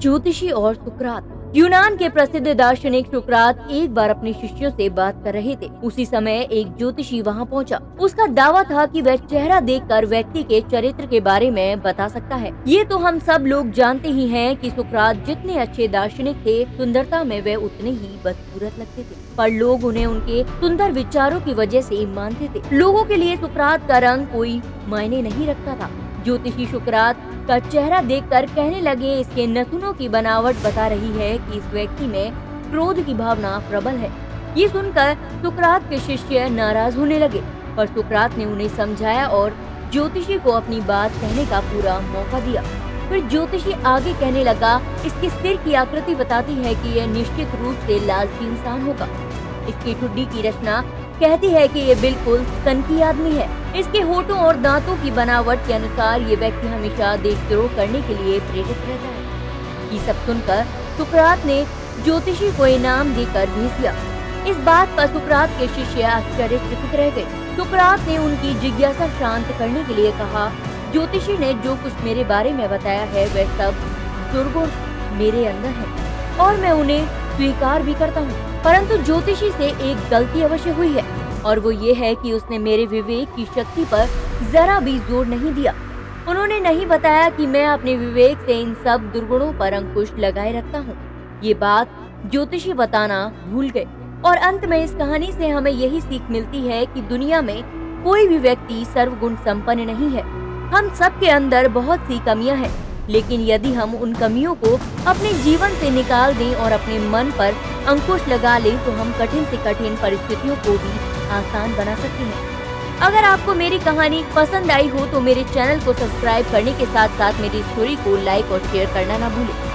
ज्योतिषी और सुकरात। यूनान के प्रसिद्ध दार्शनिक सुकरात एक बार अपने शिष्यों से बात कर रहे थे। उसी समय एक ज्योतिषी वहाँ पहुँचा। उसका दावा था कि वह चेहरा देखकर व्यक्ति के चरित्र के बारे में बता सकता है। ये तो हम सब लोग जानते ही हैं कि सुकरात जितने अच्छे दार्शनिक थे, सुंदरता में वे उतने ही बदसूरत लगते थे। पर लोग उन्हें उनके सुंदर विचारों की वजह से मानते थे। लोगों के लिए सुकरात का रंग कोई मायने नहीं रखता था। ज्योतिषी शुक्रात का चेहरा देखकर कहने लगे, इसके नथुनों की बनावट बता रही है कि इस व्यक्ति में क्रोध की भावना प्रबल है। ये सुनकर सुकरात के शिष्य नाराज़ होने लगे पर सुकरात ने उन्हें समझाया और ज्योतिषी को अपनी बात कहने का पूरा मौका दिया। फिर ज्योतिषी आगे कहने लगा, इसके सिर की आकृति बताती है कि यह निश्चित रूप से लालची इंसान होगा। इसकी ठुड्डी की रचना कहती है कि ये बिल्कुल सन की आदमी है। इसके होठों और दांतों की बनावट के अनुसार ये व्यक्ति हमेशा देशद्रोह करने के लिए प्रेरित रहता है। ये सब सुनकर सुकरात ने ज्योतिषी को इनाम देकर भेज दिया। इस बात पर सुकरात के शिष्य आश्चर्यचकित रह गए। सुकरात ने उनकी जिज्ञासा शांत करने के लिए कहा, ज्योतिषी ने जो कुछ मेरे बारे में बताया है, वह सब दुर्गुण मेरे अंदर है और मैं उन्हें स्वीकार भी करता हूँ, परंतु ज्योतिषी से एक गलती अवश्य हुई है, और वो ये है कि उसने मेरे विवेक की शक्ति पर जरा भी ज़ोर नहीं दिया। उन्होंने नहीं बताया कि मैं अपने विवेक से इन सब दुर्गुणों पर अंकुश लगाए रखता हूँ। ये बात ज्योतिषी बताना भूल गए, और अंत में इस कहानी से हमें यही सीख मिलती है कि दुनिया में कोई भी व्यक्ति सर्वगुण संपन्न नहीं है। हम सब के अंदर बहुत सी कमियाँ हैं लेकिन यदि हम उन कमियों को अपने जीवन से निकाल दें और अपने मन पर अंकुश लगा लें तो हम कठिन से कठिन परिस्थितियों को भी आसान बना सकते हैं। अगर आपको मेरी कहानी पसंद आई हो तो मेरे चैनल को सब्सक्राइब करने के साथ साथ मेरी स्टोरी को लाइक और शेयर करना ना भूलें।